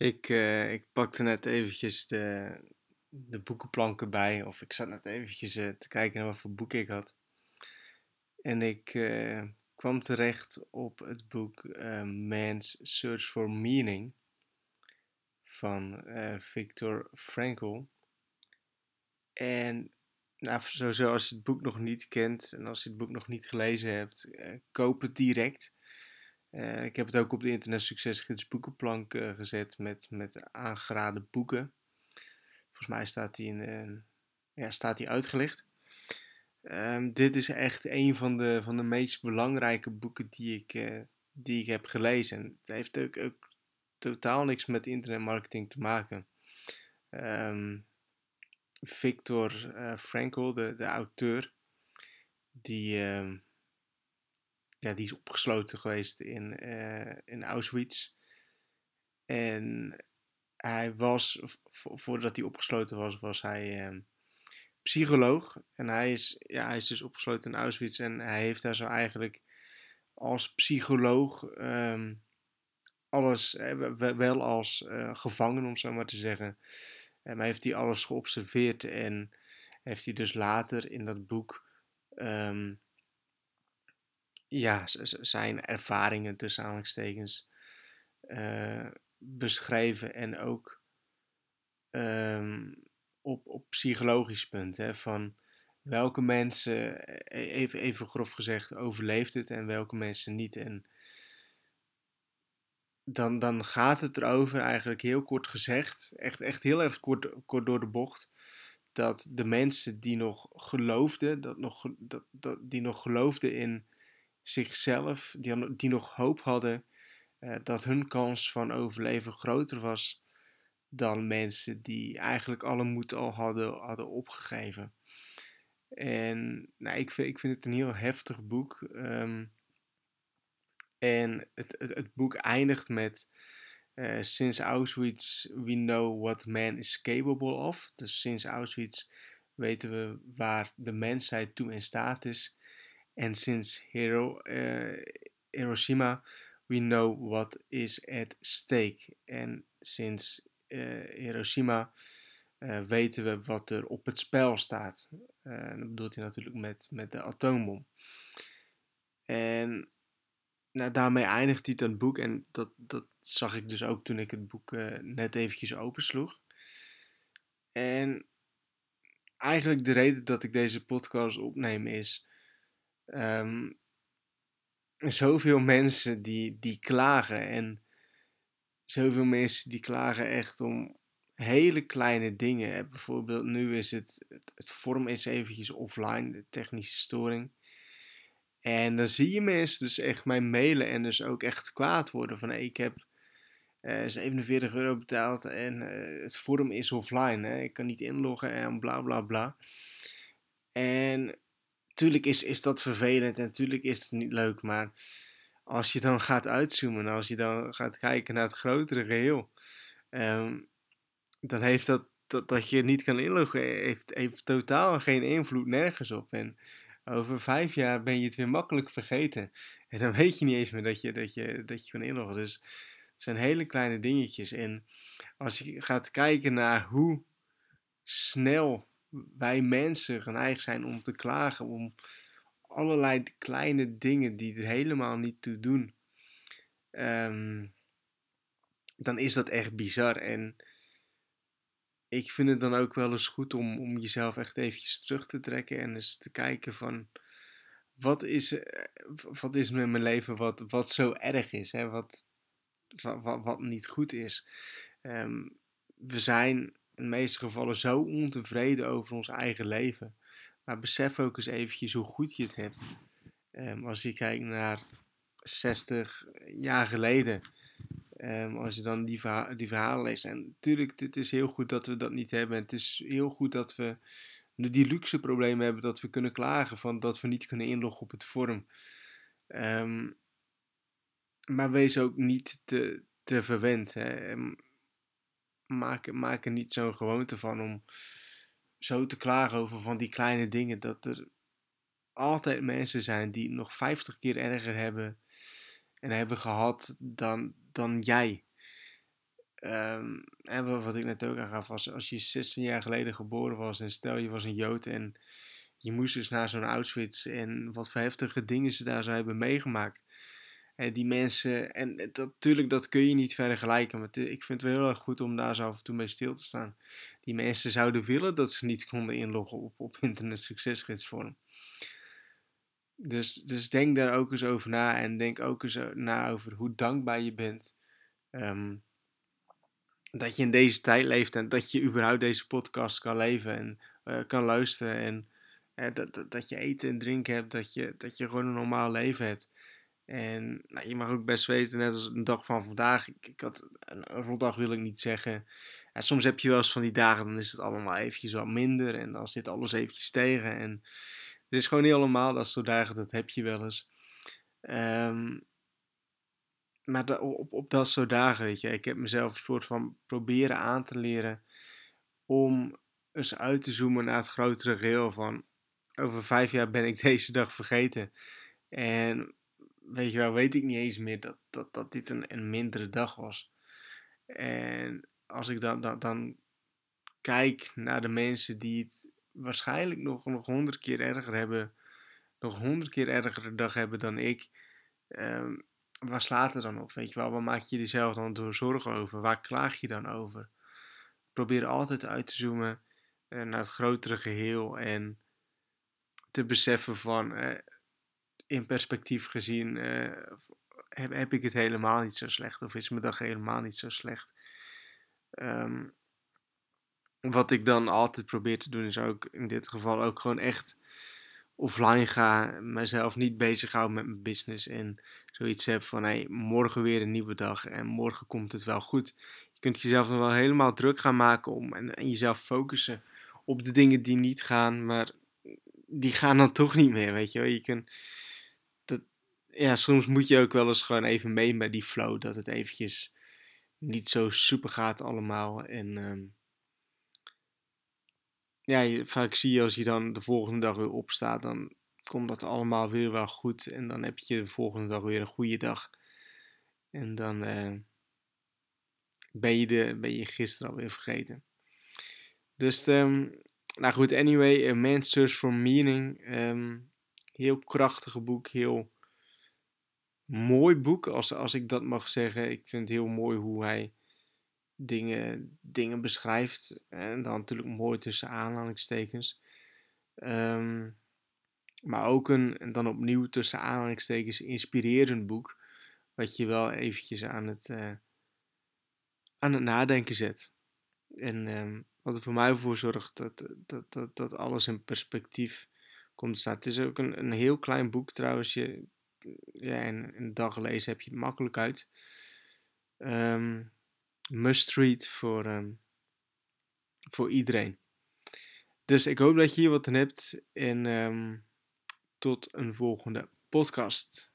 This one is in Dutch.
Ik, uh, ik pakte net eventjes de, de boekenplanken bij, of ik zat net eventjes uh, te kijken naar wat voor boek ik had. En ik uh, kwam terecht op het boek Man's Search for Meaning van Viktor Frankl. En nou, sowieso als je het boek nog niet kent en als je het boek nog niet gelezen hebt, koop het direct. Uh, ik heb het ook op de Internet Succesgids boekenplank uh, gezet met, met aangeraden boeken. Volgens mij staat die, in, uh, ja, staat die uitgelicht. Um, dit is echt een van de, van de meest belangrijke boeken die ik, die ik heb gelezen. En het heeft ook, totaal niks met internetmarketing te maken. Um, Victor Frankl, de, de auteur, die um, ja, die is opgesloten geweest in, uh, in Auschwitz. En hij was, voordat hij opgesloten was, was hij uh, psycholoog. En hij is, ja, hij is dus opgesloten in Auschwitz. En hij heeft daar zo eigenlijk als psycholoog um, alles, eh, wel als uh, gevangen, om zo maar te zeggen. Maar heeft hij alles geobserveerd en heeft hij dus later in dat boek um, ja, zijn ervaringen tussen aanhalingstekens uh, beschreven en ook um, op, op psychologisch punt. Hè, van welke mensen, e-, even, even grof gezegd, overleeft het en welke mensen niet. En dan, dan gaat het erover, eigenlijk heel kort gezegd, echt, echt heel erg kort, kort door de bocht, dat de mensen die nog geloofden, dat nog, dat, dat, die nog geloofden in zichzelf, die, die nog hoop hadden uh, dat hun kans van overleven groter was dan mensen die eigenlijk alle moed al hadden, hadden opgegeven. En nou, ik, vind, ik vind het een heel heftig boek. Um, en het, het, het, boek eindigt met uh, Since Auschwitz we know what man is capable of. Dus sinds Auschwitz weten we waar de mensheid toe in staat is. En sinds Hiro, uh, Hiroshima, we know what is at stake. En sinds uh, Hiroshima uh, weten we wat er op het spel staat. dat bedoelt hij natuurlijk met, met de atoombom. En nou, daarmee eindigt hij het boek. En dat, dat zag ik dus ook toen ik het boek net eventjes opensloeg. En eigenlijk de reden dat ik deze podcast opneem is um, zoveel mensen die, die klagen. En zoveel mensen die klagen echt om hele kleine dingen. Bijvoorbeeld nu is het, het, het vorm is eventjes offline, de technische storing. En dan zie je mensen dus echt mij mailen en dus ook echt kwaad worden van ik heb uh, 47 euro betaald en uh, het forum is offline. Hè? Ik kan niet inloggen en bla bla bla. En natuurlijk is, is dat vervelend en natuurlijk is het niet leuk, maar als je dan gaat uitzoomen, als je dan gaat kijken naar het grotere geheel, um, dan heeft dat, dat, dat je niet kan inloggen, heeft, heeft totaal geen invloed nergens op. En over vijf jaar ben je het weer makkelijk vergeten. En dan weet je niet eens meer dat je, dat je, dat je kan inloggen. Dus het zijn hele kleine dingetjes. En als je gaat kijken naar hoe snel wij mensen geneigd zijn om te klagen om allerlei kleine dingen die er helemaal niet toe doen, um, dan is dat echt bizar. En ik vind het dan ook wel eens goed om, om jezelf echt eventjes terug te trekken en eens te kijken van wat is, eh, wat is met mijn leven wat, wat zo erg is, hè? Wat, wat, wat niet goed is. Um, we zijn in de meeste gevallen zo ontevreden over ons eigen leven. Maar besef ook eens eventjes hoe goed je het hebt. Um, als je kijkt naar 60 jaar geleden. Um, als je dan die, die verhalen leest. En natuurlijk, het is heel goed dat we dat niet hebben. Het is heel goed dat we die luxe problemen hebben. Dat we kunnen klagen van dat we niet kunnen inloggen op het forum. Um, maar wees ook niet te, te verwend. Maak, maak er niet zo'n gewoonte van om zo te klagen over van die kleine dingen. Dat er altijd mensen zijn die nog 50 keer erger hebben en hebben gehad dan, dan jij. Um, en wat ik net ook aangaf, was als je 16 jaar geleden geboren was en stel je was een Jood en je moest dus naar zo'n Auschwitz en wat voor heftige dingen ze daar zo hebben meegemaakt. Die mensen, en natuurlijk dat kun je niet vergelijken, maar ik vind het wel heel erg goed om daar zo af en toe mee stil te staan. Die mensen zouden willen dat ze niet konden inloggen op, op internet succesgidsvorm. Dus, dus denk daar ook eens over na en denk ook eens na over hoe dankbaar je bent. Um, dat je in deze tijd leeft en dat je überhaupt deze podcast kan leven en uh, kan luisteren. En uh, dat, dat, dat, je eten en drinken hebt, dat je, dat je gewoon een normaal leven hebt. En nou, je mag ook best weten, net als een dag van vandaag. Ik, ik had een, rotdag wil ik niet zeggen. En soms heb je wel eens van die dagen, dan is het allemaal eventjes wat minder. En dan zit alles eventjes tegen. En het is gewoon niet allemaal dat soort dagen, dat heb je wel eens. Um, maar op, op dat soort dagen, weet je, ik heb mezelf een soort van proberen aan te leren om eens uit te zoomen naar het grotere geheel van over vijf jaar ben ik deze dag vergeten. En weet je wel, weet ik niet eens meer dat, dat, dat dit een, een mindere dag was. En als ik dan, dan, dan kijk naar de mensen die het waarschijnlijk nog, nog honderd keer erger hebben, nog honderd keer ergere dag hebben dan ik, um, waar slaat het dan op? Weet je wel, waar maak je jezelf dan door zorgen over? Waar klaag je dan over? Probeer altijd uit te zoomen uh, naar het grotere geheel en te beseffen van, uh, in perspectief gezien, uh, heb, heb, ik het helemaal niet zo slecht of is mijn dag helemaal niet zo slecht. Um, wat ik dan altijd probeer te doen is ook in dit geval ook gewoon echt offline ga, mezelf niet bezighouden met mijn business en zoiets heb van hey, morgen weer een nieuwe dag en morgen komt het wel goed. Je kunt jezelf dan wel helemaal druk gaan maken om en, en jezelf focussen op de dingen die niet gaan, maar die gaan dan toch niet meer, weet je wel. Je kunt, ja, soms moet je ook wel eens gewoon even mee met die flow, dat het eventjes niet zo super gaat allemaal en... Um, ja, vaak zie je als je dan de volgende dag weer opstaat, dan komt dat allemaal weer wel goed. En dan heb je de volgende dag weer een goede dag. En dan uh, ben, je de, ben je gisteren alweer vergeten. Dus, um, nou goed, anyway, A Man's Search for Meaning. Um, heel krachtige boek, heel mooi boek, als, als ik dat mag zeggen. Ik vind het heel mooi hoe hij dingen, dingen beschrijft. En dan natuurlijk mooi tussen aanhalingstekens. Um, maar ook een, en dan opnieuw tussen aanhalingstekens, inspirerend boek. Wat je wel eventjes aan het, uh, aan het nadenken zet. En um, wat er voor mij voor zorgt dat, dat, dat, dat alles in perspectief komt te staan. Het is ook een, een heel klein boek trouwens. Je, ja, in, een dag lezen heb je het makkelijk uit. Um, must read voor, um, voor iedereen. Dus ik hoop dat je hier wat aan hebt en um, tot een volgende podcast.